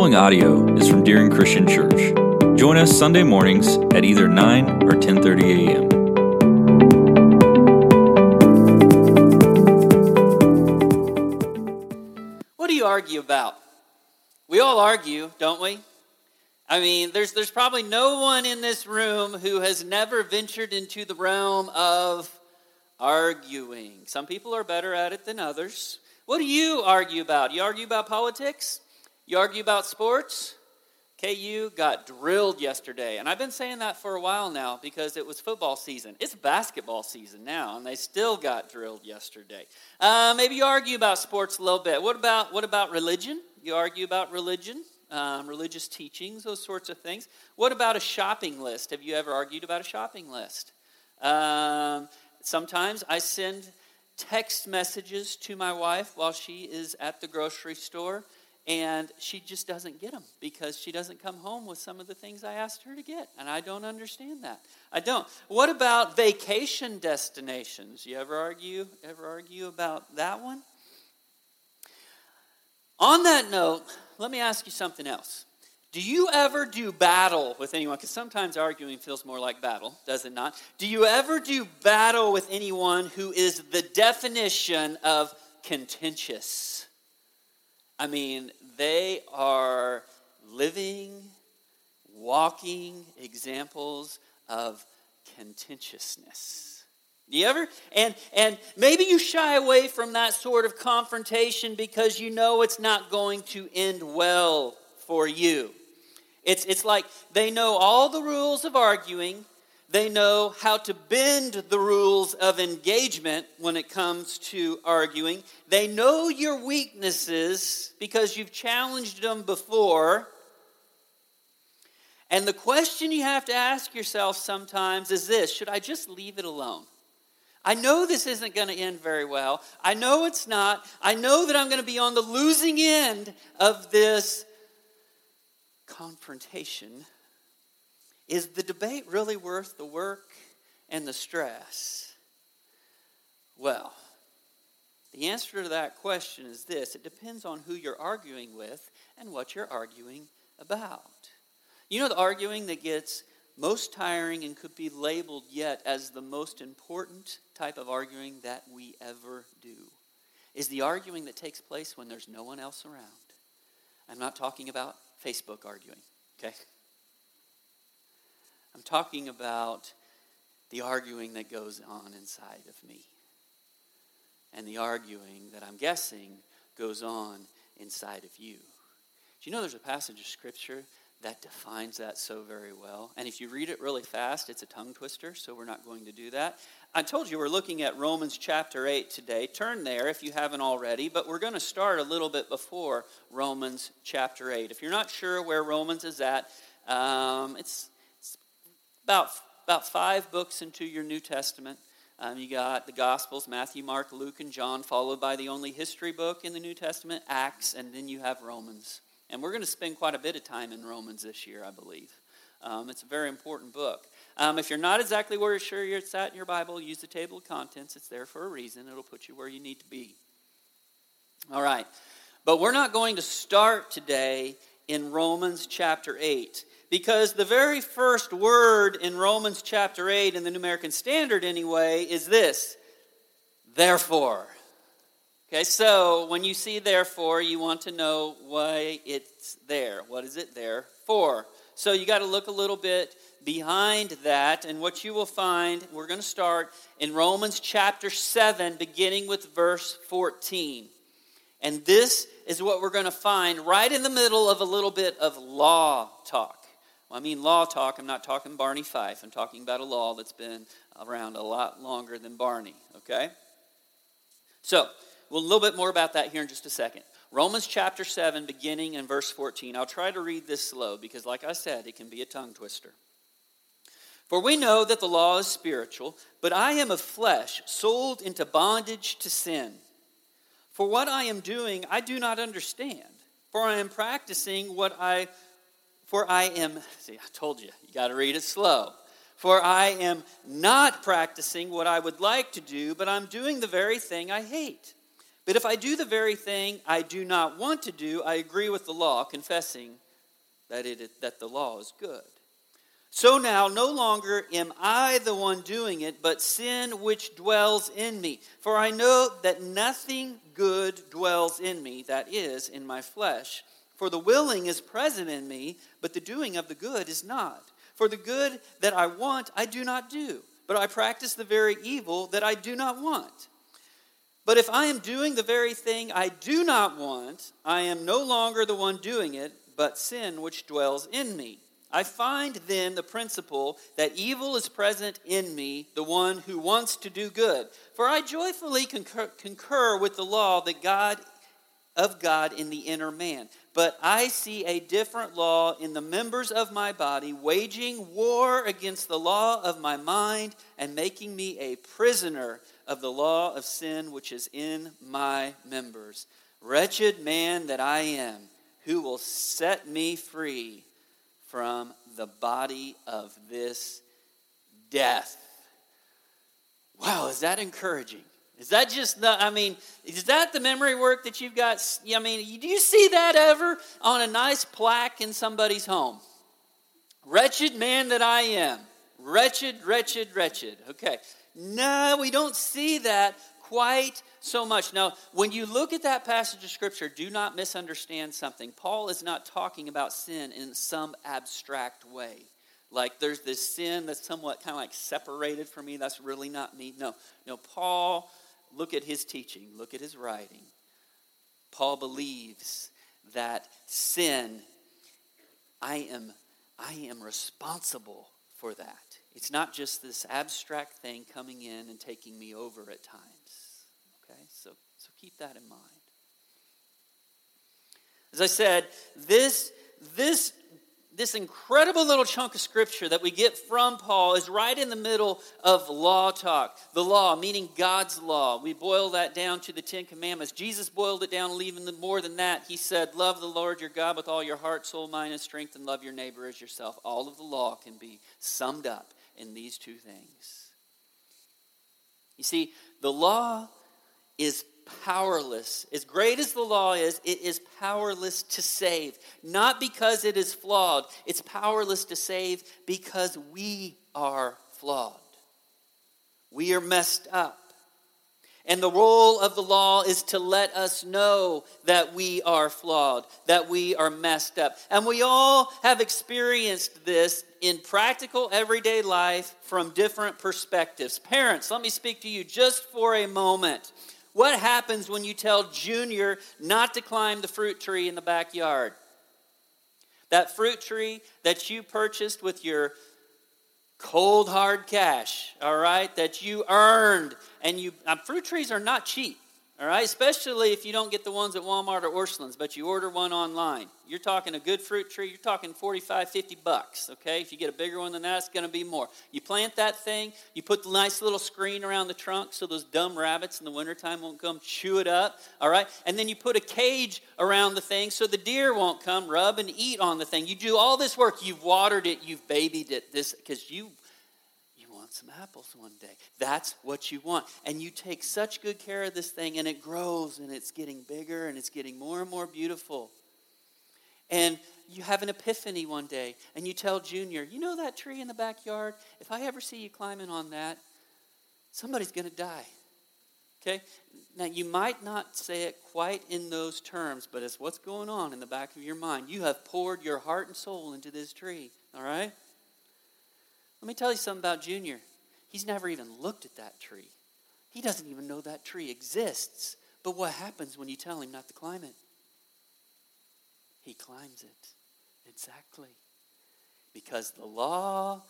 following audio is from Deering Christian Church. Join us Sunday mornings at either 9 or 10:30 a.m. What do you argue about? We all argue, don't we? I mean, there's, there's probably no one in this room who has never ventured into the realm of arguing. Some people are better at it than others. What do you argue about? You argue about politics? You argue about sports? KU got drilled yesterday. And I've been saying that for a while now because it was football season. It's basketball season now, and they still got drilled yesterday. Uh, maybe you argue about sports a little bit. What about, what about religion? You argue about religion, um, religious teachings, those sorts of things. What about a shopping list? Have you ever argued about a shopping list? Um, sometimes I send text messages to my wife while she is at the grocery store and she just doesn't get them because she doesn't come home with some of the things I asked her to get, and I don't understand that. I don't. What about vacation destinations? You ever argue ever argue about that one? On that note, let me ask you something else. Do you ever do battle with anyone? Because sometimes arguing feels more like battle, does it not? Do you ever do battle with anyone who is the definition of contentious? I mean, they are living, walking examples of contentiousness. Do you ever? And and maybe you shy away from that sort of confrontation because you know it's not going to end well for you. It's it's like they know all the rules of arguing, they know how to bend the rules of engagement when it comes to arguing. They know your weaknesses because you've challenged them before. And the question you have to ask yourself sometimes is this Should I just leave it alone? I know this isn't going to end very well. I know it's not. I know that I'm going to be on the losing end of this confrontation. Is the debate really worth the work and the stress? Well, the answer to that question is this it depends on who you're arguing with and what you're arguing about. You know, the arguing that gets most tiring and could be labeled yet as the most important type of arguing that we ever do is the arguing that takes place when there's no one else around. I'm not talking about Facebook arguing, okay? I'm talking about the arguing that goes on inside of me. And the arguing that I'm guessing goes on inside of you. Do you know there's a passage of Scripture that defines that so very well? And if you read it really fast, it's a tongue twister, so we're not going to do that. I told you we're looking at Romans chapter 8 today. Turn there if you haven't already, but we're going to start a little bit before Romans chapter 8. If you're not sure where Romans is at, um, it's about, about five books into your New Testament. Um, you got the Gospels, Matthew, Mark, Luke, and John, followed by the only history book in the New Testament, Acts, and then you have Romans. And we're going to spend quite a bit of time in Romans this year, I believe. Um, it's a very important book. Um, if you're not exactly where you're sure it's at in your Bible, use the table of contents. It's there for a reason. It'll put you where you need to be. All right. But we're not going to start today in Romans chapter 8. Because the very first word in Romans chapter 8, in the New American Standard anyway, is this therefore. Okay, so when you see therefore, you want to know why it's there. What is it there for? So you got to look a little bit behind that, and what you will find, we're going to start in Romans chapter 7, beginning with verse 14. And this is what we're going to find right in the middle of a little bit of law talk. Well, I mean law talk. I'm not talking Barney Fife. I'm talking about a law that's been around a lot longer than Barney, okay? So, well, a little bit more about that here in just a second. Romans chapter 7, beginning in verse 14. I'll try to read this slow because, like I said, it can be a tongue twister. For we know that the law is spiritual, but I am of flesh, sold into bondage to sin. For what I am doing, I do not understand. For I am practicing what I for I am, see, I told you, you got to read it slow. For I am not practicing what I would like to do, but I'm doing the very thing I hate. But if I do the very thing I do not want to do, I agree with the law, confessing that, it, that the law is good. So now, no longer am I the one doing it, but sin which dwells in me. For I know that nothing good dwells in me, that is, in my flesh. For the willing is present in me, but the doing of the good is not. For the good that I want, I do not do, but I practice the very evil that I do not want. But if I am doing the very thing I do not want, I am no longer the one doing it, but sin which dwells in me. I find then the principle that evil is present in me, the one who wants to do good. For I joyfully concur, concur, with the law that God of God in the inner man. But I see a different law in the members of my body, waging war against the law of my mind and making me a prisoner of the law of sin which is in my members. Wretched man that I am, who will set me free? From the body of this death. Wow, is that encouraging? Is that just the, I mean, is that the memory work that you've got? I mean, do you see that ever on a nice plaque in somebody's home? Wretched man that I am. Wretched, wretched, wretched. Okay. No, we don't see that quite so much. Now, when you look at that passage of Scripture, do not misunderstand something. Paul is not talking about sin in some abstract way. Like there's this sin that's somewhat kind of like separated from me. That's really not me. No, no. Paul, look at his teaching, look at his writing. Paul believes that sin, I am, I am responsible for that. It's not just this abstract thing coming in and taking me over at times. Keep that in mind. As I said, this, this, this incredible little chunk of scripture that we get from Paul is right in the middle of law talk. The law, meaning God's law. We boil that down to the Ten Commandments. Jesus boiled it down even more than that. He said, Love the Lord your God with all your heart, soul, mind, and strength, and love your neighbor as yourself. All of the law can be summed up in these two things. You see, the law is powerless. As great as the law is, it is powerless to save. Not because it is flawed, it's powerless to save because we are flawed. We are messed up. And the role of the law is to let us know that we are flawed, that we are messed up. And we all have experienced this in practical everyday life from different perspectives. Parents, let me speak to you just for a moment. What happens when you tell Junior not to climb the fruit tree in the backyard? That fruit tree that you purchased with your cold hard cash, all right, that you earned. And you, uh, fruit trees are not cheap. All right, especially if you don't get the ones at Walmart or Orscheln's, but you order one online. You're talking a good fruit tree, you're talking 45, 50 bucks, okay? If you get a bigger one than that, it's going to be more. You plant that thing, you put the nice little screen around the trunk so those dumb rabbits in the wintertime won't come chew it up, all right? And then you put a cage around the thing so the deer won't come rub and eat on the thing. You do all this work, you've watered it, you've babied it, this because you want some apples one day. That's what you want. And you take such good care of this thing, and it grows, and it's getting bigger, and it's getting more and more beautiful. And you have an epiphany one day, and you tell Junior, You know that tree in the backyard? If I ever see you climbing on that, somebody's going to die. Okay? Now, you might not say it quite in those terms, but it's what's going on in the back of your mind. You have poured your heart and soul into this tree, all right? Let me tell you something about Junior. He's never even looked at that tree. He doesn't even know that tree exists. But what happens when you tell him not to climb it? He climbs it. Exactly. Because the law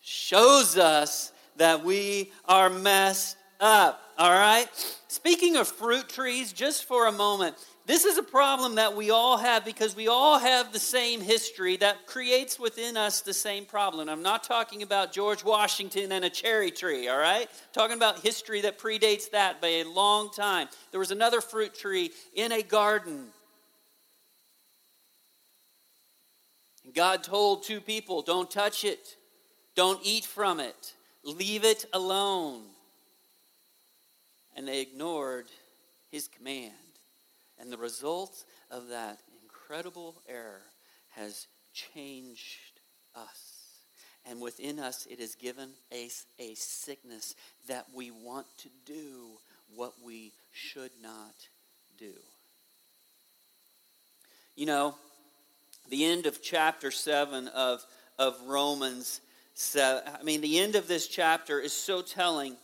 shows us that we are messed up. All right? Speaking of fruit trees, just for a moment, this is a problem that we all have because we all have the same history that creates within us the same problem. I'm not talking about George Washington and a cherry tree, all right? I'm talking about history that predates that by a long time. There was another fruit tree in a garden. God told two people, don't touch it, don't eat from it, leave it alone. And they ignored his command. And the result of that incredible error has changed us. And within us, it has given a, a sickness that we want to do what we should not do. You know, the end of chapter 7 of, of Romans, 7, I mean, the end of this chapter is so telling.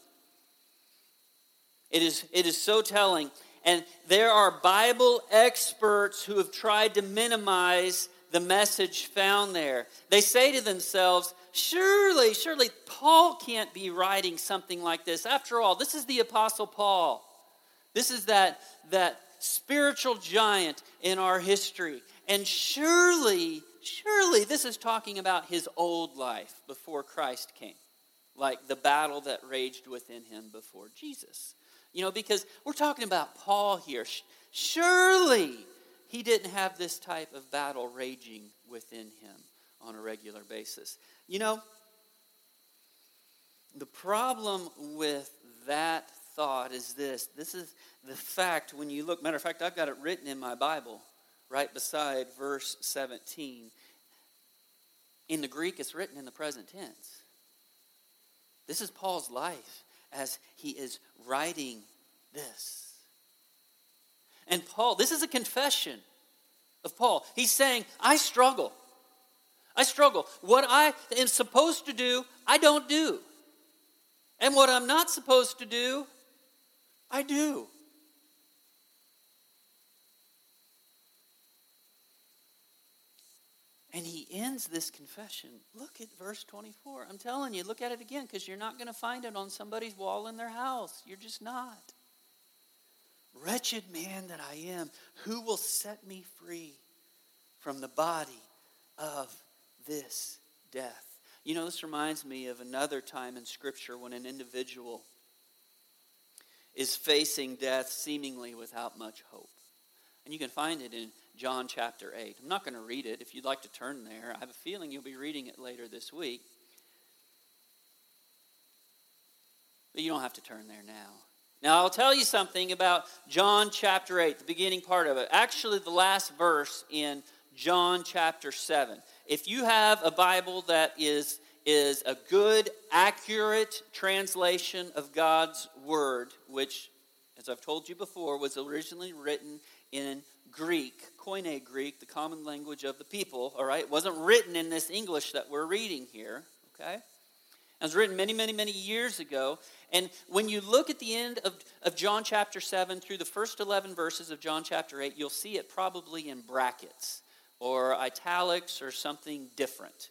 It is, it is so telling. And there are Bible experts who have tried to minimize the message found there. They say to themselves, surely, surely Paul can't be writing something like this. After all, this is the Apostle Paul. This is that, that spiritual giant in our history. And surely, surely this is talking about his old life before Christ came, like the battle that raged within him before Jesus. You know, because we're talking about Paul here. Surely he didn't have this type of battle raging within him on a regular basis. You know, the problem with that thought is this this is the fact when you look, matter of fact, I've got it written in my Bible right beside verse 17. In the Greek, it's written in the present tense. This is Paul's life as he is writing this. And Paul, this is a confession of Paul. He's saying, I struggle. I struggle. What I am supposed to do, I don't do. And what I'm not supposed to do, I do. And he ends this confession. Look at verse 24. I'm telling you, look at it again because you're not going to find it on somebody's wall in their house. You're just not. Wretched man that I am, who will set me free from the body of this death? You know, this reminds me of another time in Scripture when an individual is facing death seemingly without much hope. And you can find it in John chapter 8. I'm not going to read it. If you'd like to turn there, I have a feeling you'll be reading it later this week. But you don't have to turn there now. Now, I'll tell you something about John chapter 8, the beginning part of it. Actually, the last verse in John chapter 7. If you have a Bible that is, is a good, accurate translation of God's Word, which, as I've told you before, was originally written in Greek, Koine Greek, the common language of the people, all right? It wasn't written in this English that we're reading here, okay? It was written many, many, many years ago. And when you look at the end of, of John chapter 7 through the first 11 verses of John chapter 8, you'll see it probably in brackets or italics or something different.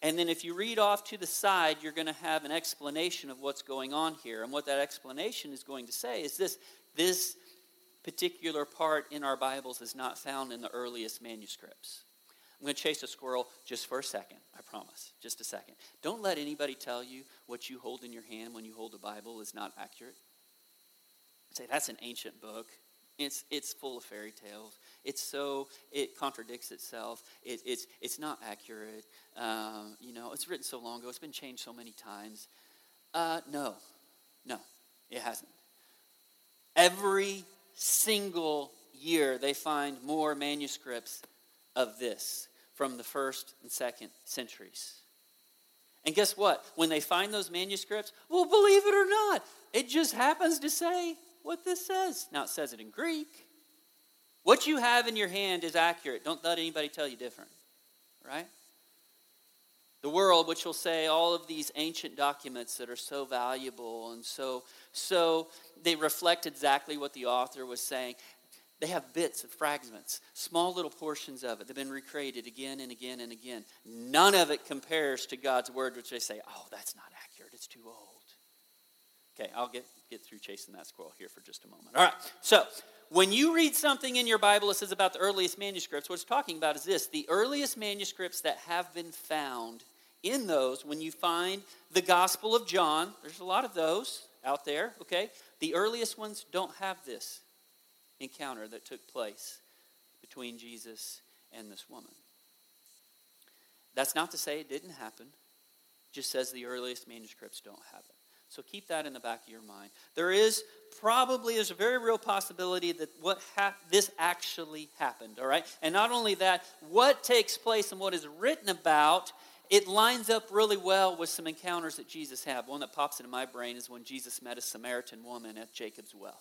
And then if you read off to the side, you're going to have an explanation of what's going on here. And what that explanation is going to say is this this particular part in our Bibles is not found in the earliest manuscripts. I'm going to chase a squirrel just for a second, I promise. Just a second. Don't let anybody tell you what you hold in your hand when you hold a Bible is not accurate. Say, that's an ancient book. It's, it's full of fairy tales. It's so, it contradicts itself. It, it's, it's not accurate. Um, you know, it's written so long ago. It's been changed so many times. Uh, no, no, it hasn't. Every single year, they find more manuscripts of this from the first and second centuries. And guess what? When they find those manuscripts, well, believe it or not, it just happens to say what this says. Now, it says it in Greek. What you have in your hand is accurate. Don't let anybody tell you different, right? The world, which will say all of these ancient documents that are so valuable and so, so they reflect exactly what the author was saying. They have bits of fragments, small little portions of it. They've been recreated again and again and again. None of it compares to God's word, which they say, oh, that's not accurate. It's too old. Okay, I'll get, get through chasing that squirrel here for just a moment. All right, so when you read something in your Bible that says about the earliest manuscripts, what it's talking about is this the earliest manuscripts that have been found in those, when you find the Gospel of John, there's a lot of those out there, okay? The earliest ones don't have this encounter that took place between Jesus and this woman. That's not to say it didn't happen, it just says the earliest manuscripts don't have it. So keep that in the back of your mind. There is probably there's a very real possibility that what ha- this actually happened all right? And not only that what takes place and what is written about it lines up really well with some encounters that jesus had. One that pops into my brain is when jesus met a samaritan woman at jacob's well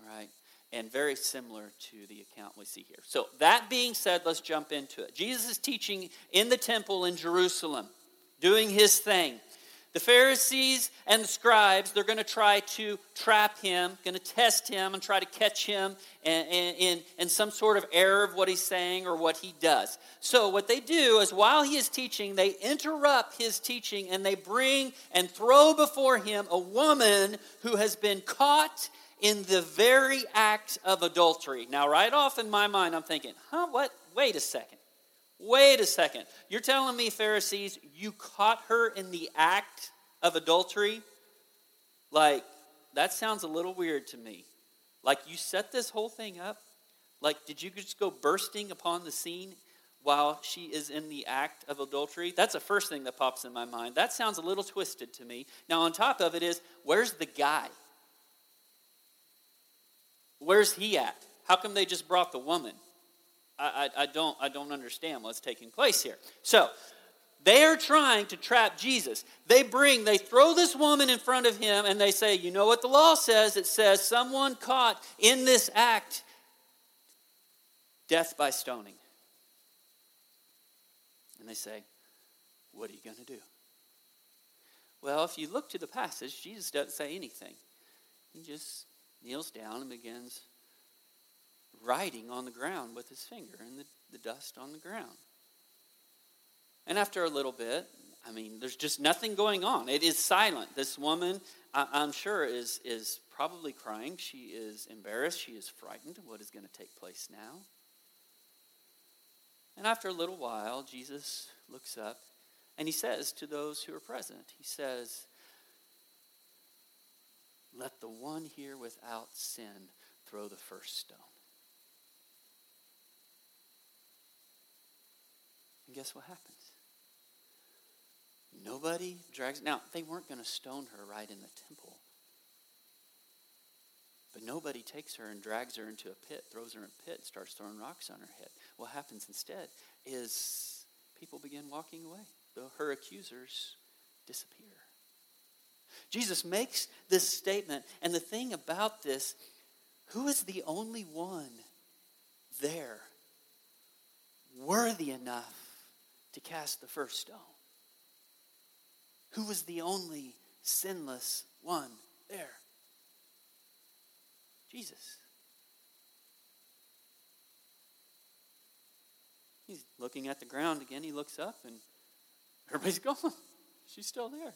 all right? And very similar to the account we see here. So that being said let's jump into it. Jesus is teaching in the temple in jerusalem doing his thing the Pharisees and the scribes, they're going to try to trap him, going to test him and try to catch him in, in, in, some sort of error of what he's saying or what he does. So, what they do is while he is teaching, they interrupt his teaching and they bring and throw before him a woman who has been caught in the very act of adultery. Now, right off in my mind, I'm thinking, huh, what? Wait a second. Wait a second. You're telling me, Pharisees, you caught her in the act of adultery? Like, that sounds a little weird to me. Like, you set this whole thing up? Like, did you just go bursting upon the scene while she is in the act of adultery? That's the first thing that pops in my mind. That sounds a little twisted to me. Now, on top of it is, where's the guy? Where's he at? How come they just brought the woman? I, I, I, don't, I don't understand what's taking place here. So, they are trying to trap Jesus. They bring, they throw this woman in front of him and they say, You know what the law says? It says, someone caught in this act, death by stoning. And they say, What are you going to do? Well, if you look to the passage, Jesus doesn't say anything. He just kneels down and begins writing on the ground with his finger and the, the dust on the ground. And after a little bit, I mean, there's just nothing going on. It is silent. This woman, I, am sure, is, is probably crying. She is embarrassed. She is frightened. Of what is going to take place now? And after a little while, Jesus looks up and he says to those who are present, He says, Let the one here without sin throw the first stone. And guess what happens? Nobody drags. Now, they weren't going to stone her right in the temple. But nobody takes her and drags her into a pit, throws her in a pit, and starts throwing rocks on her head. What happens instead is people begin walking away. Her accusers disappear. Jesus makes this statement, and the thing about this, who is the only one there worthy enough to cast the first stone? Who was the only sinless one there? Jesus. He's looking at the ground again. He looks up and everybody's gone. She's still there. And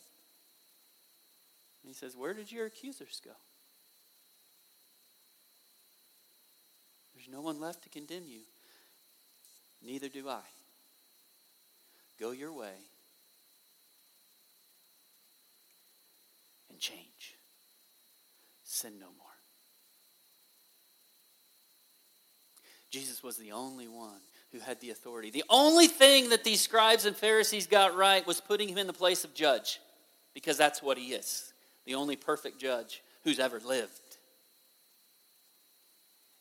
he says, Where did your accusers go? There's no one left to condemn you. Neither do I. Go your way and change. Sin no more. Jesus was the only one who had the authority. The only thing that these scribes and Pharisees got right was putting him in the place of judge, because that's what he is the only perfect judge who's ever lived.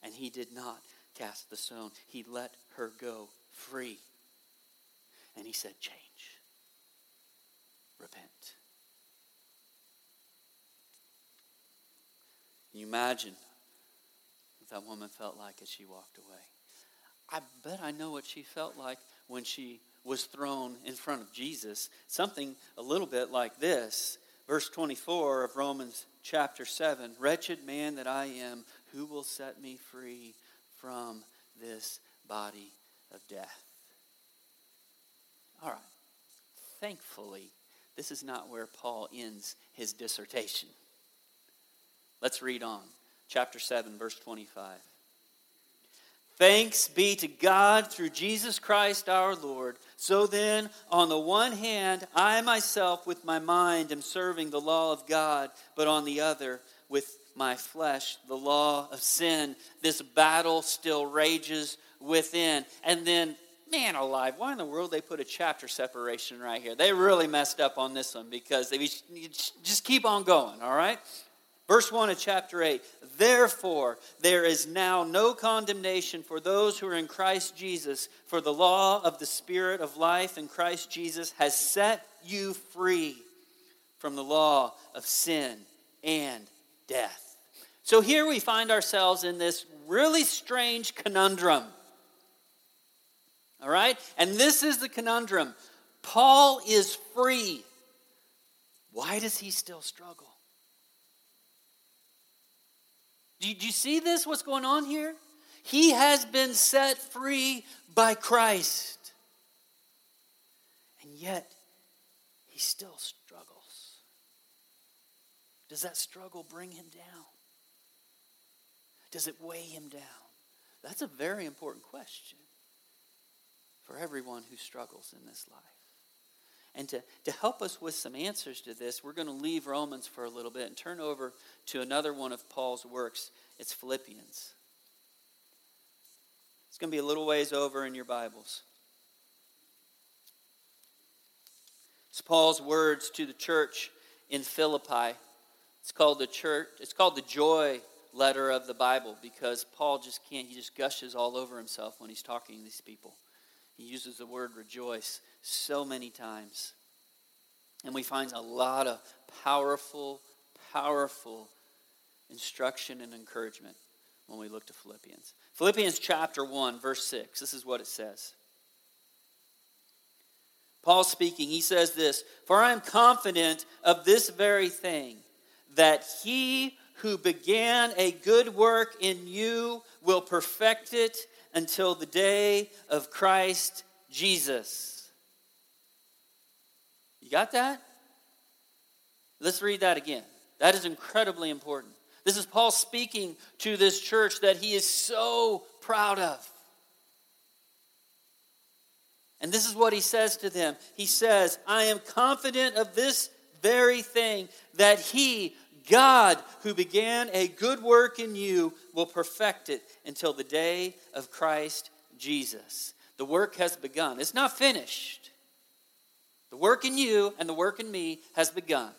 And he did not cast the stone, he let her go free. And he said, Change. Repent. Can you imagine what that woman felt like as she walked away? I bet I know what she felt like when she was thrown in front of Jesus. Something a little bit like this. Verse 24 of Romans chapter 7 Wretched man that I am, who will set me free from this body of death? All right. Thankfully, this is not where Paul ends his dissertation. Let's read on. Chapter 7, verse 25. Thanks be to God through Jesus Christ our Lord. So then, on the one hand, I myself with my mind am serving the law of God, but on the other, with my flesh, the law of sin. This battle still rages within. And then man alive, why in the world they put a chapter separation right here? They really messed up on this one because they just keep on going, all right? Verse 1 of chapter 8 Therefore, there is now no condemnation for those who are in Christ Jesus, for the law of the Spirit of life in Christ Jesus has set you free from the law of sin and death. So here we find ourselves in this really strange conundrum. All right? And this is the conundrum Paul is free. Why does he still struggle? Do you, do you see this? What's going on here? He has been set free by Christ. And yet, he still struggles. Does that struggle bring him down? Does it weigh him down? That's a very important question for everyone who struggles in this life. And to, to help us with some answers to this, we're going to leave Romans for a little bit and turn over to another one of Paul's works. It's Philippians. It's going to be a little ways over in your Bibles. It's Paul's words to the church in Philippi. It's called the church, it's called the joy letter of the Bible because Paul just can't, he just gushes all over himself when he's talking to these people. He uses the word rejoice so many times. And we find a lot of powerful, powerful instruction and encouragement when we look to Philippians. Philippians chapter 1, verse 6. This is what it says. Paul speaking, he says this For I am confident of this very thing, that he who began a good work in you will perfect it until the day of Christ Jesus. You got that? Let's read that again. That is incredibly important. This is Paul speaking to this church that he is so proud of. And this is what he says to them. He says, I am confident of this very thing, that he, God, who began a good work in you, will perfect it until the day of Christ Jesus. The work has begun. It's not finished. The work in you and the work in me has begun.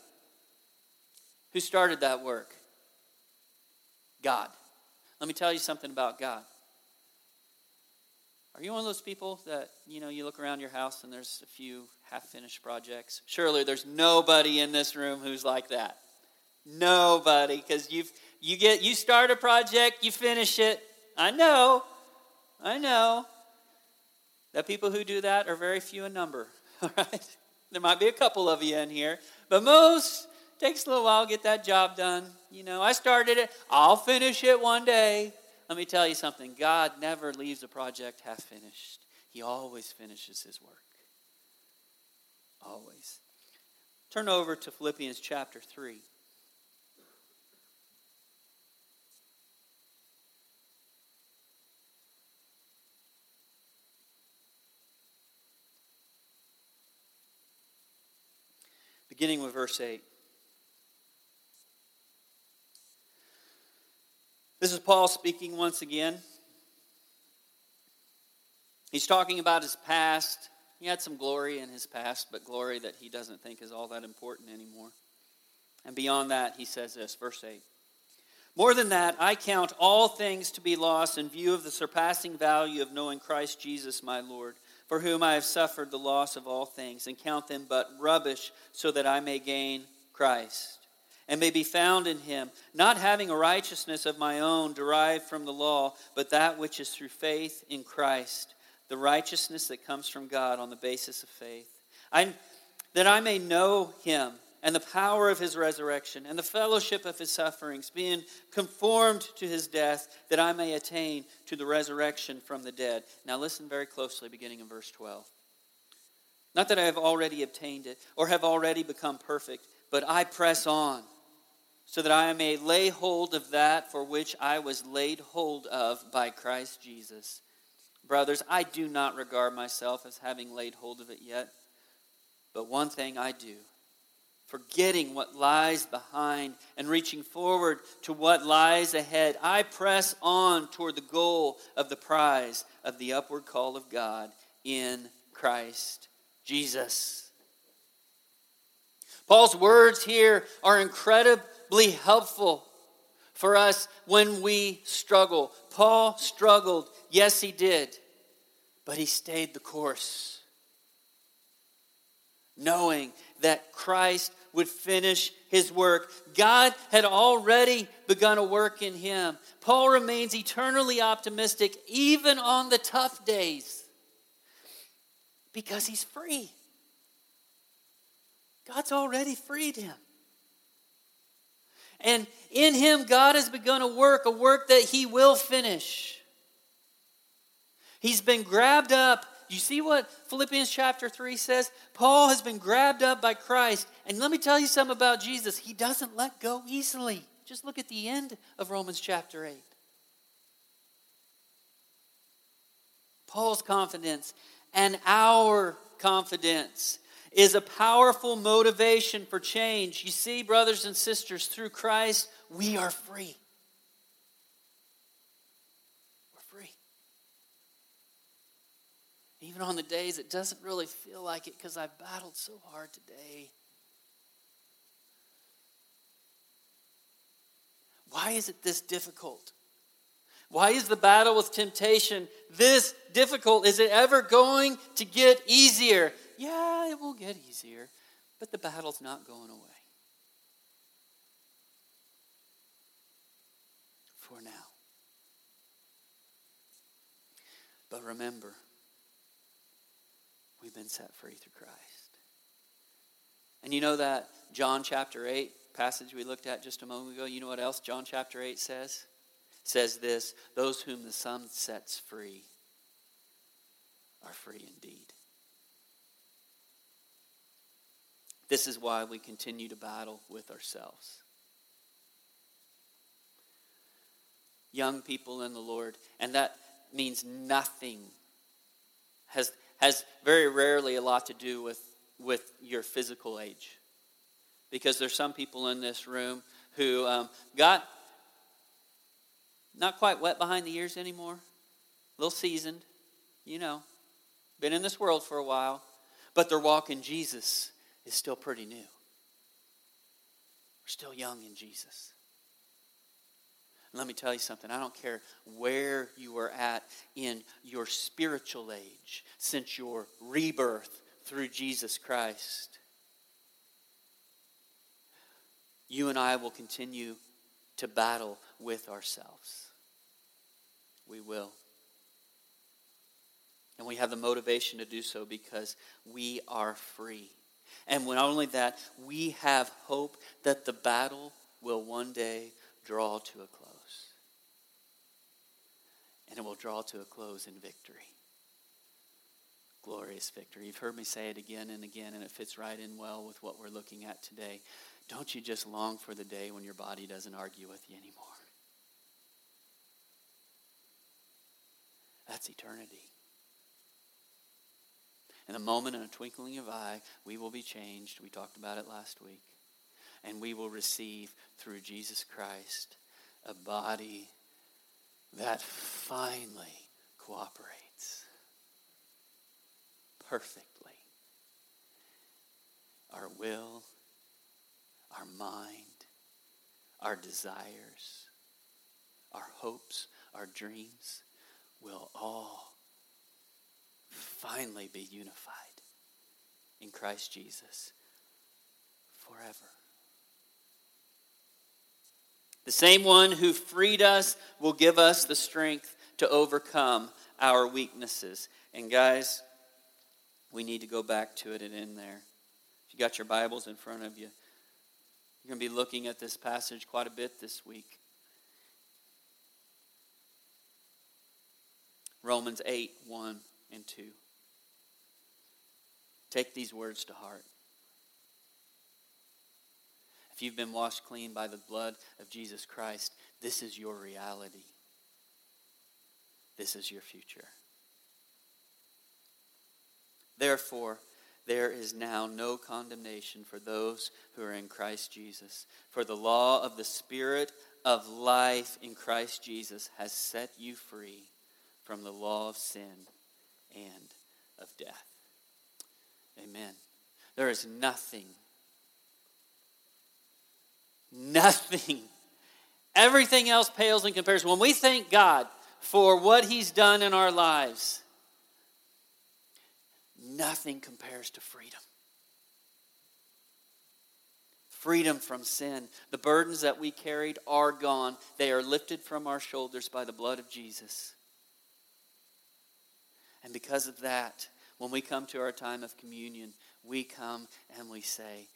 Who started that work? God. Let me tell you something about God. Are you one of those people that, you know, you look around your house and there's a few half finished projects? Surely there's nobody in this room who's like that. Nobody, because you've you get you start a project, you finish it. I know. I know. That people who do that are very few in number. All right? There might be a couple of you in here, but most takes a little while to get that job done. You know, I started it, I'll finish it one day. Let me tell you something God never leaves a project half finished, He always finishes His work. Always. Turn over to Philippians chapter 3. Beginning with verse 8. This is Paul speaking once again. He's talking about his past. He had some glory in his past, but glory that he doesn't think is all that important anymore. And beyond that, he says this, verse 8. More than that, I count all things to be lost in view of the surpassing value of knowing Christ Jesus my Lord for whom I have suffered the loss of all things, and count them but rubbish, so that I may gain Christ, and may be found in him, not having a righteousness of my own derived from the law, but that which is through faith in Christ, the righteousness that comes from God on the basis of faith. I, that I may know him and the power of his resurrection and the fellowship of his sufferings, being conformed to his death, that I may attain to the resurrection from the dead. Now, listen very closely, beginning in verse 12. Not that I have already obtained it or have already become perfect, but I press on, so that I may lay hold of that for which I was laid hold of by Christ Jesus. Brothers, I do not regard myself as having laid hold of it yet, but one thing I do forgetting what lies behind and reaching forward to what lies ahead. I press on toward the goal of the prize of the upward call of God in Christ Jesus. Paul's words here are incredibly helpful for us when we struggle. Paul struggled. Yes, he did. But he stayed the course, knowing that Christ would finish his work. God had already begun a work in him. Paul remains eternally optimistic even on the tough days because he's free. God's already freed him. And in him, God has begun a work, a work that he will finish. He's been grabbed up you see what Philippians chapter 3 says? Paul has been grabbed up by Christ. And let me tell you something about Jesus. He doesn't let go easily. Just look at the end of Romans chapter 8. Paul's confidence and our confidence is a powerful motivation for change. You see, brothers and sisters, through Christ, we are free. Even on the days it doesn't really feel like it because I've battled so hard today. Why is it this difficult? Why is the battle with temptation this difficult? Is it ever going to get easier? Yeah, it will get easier, but the battle's not going away. For now. But remember, We've been set free through Christ. And you know that John chapter 8 passage we looked at just a moment ago? You know what else John chapter 8 says? It says this Those whom the Son sets free are free indeed. This is why we continue to battle with ourselves. Young people in the Lord, and that means nothing has has very rarely a lot to do with, with your physical age. Because there's some people in this room who um, got not quite wet behind the ears anymore, a little seasoned, you know, been in this world for a while, but their walk in Jesus is still pretty new. We're still young in Jesus. Let me tell you something. I don't care where you are at in your spiritual age since your rebirth through Jesus Christ. You and I will continue to battle with ourselves. We will. And we have the motivation to do so because we are free. And not only that, we have hope that the battle will one day draw to a close. And it will draw to a close in victory glorious victory. You've heard me say it again and again, and it fits right in well with what we're looking at today. Don't you just long for the day when your body doesn't argue with you anymore? That's eternity. In a moment, in a twinkling of eye, we will be changed. We talked about it last week. And we will receive through Jesus Christ a body that finally cooperates perfectly. Our will, our mind, our desires, our hopes, our dreams will all finally be unified in Christ Jesus forever. The same one who freed us will give us the strength to overcome our weaknesses. And guys, we need to go back to it and end there. If you got your Bibles in front of you, you're going to be looking at this passage quite a bit this week. Romans 8 1 and 2. Take these words to heart. If you've been washed clean by the blood of Jesus Christ, this is your reality. This is your future. Therefore, there is now no condemnation for those who are in Christ Jesus. For the law of the Spirit of life in Christ Jesus has set you free from the law of sin and of death. Amen. There is nothing, nothing, everything else pales in comparison. When we thank God for what He's done in our lives, nothing compares to freedom freedom from sin. The burdens that we carried are gone, they are lifted from our shoulders by the blood of Jesus. And because of that, when we come to our time of communion, we come and we say,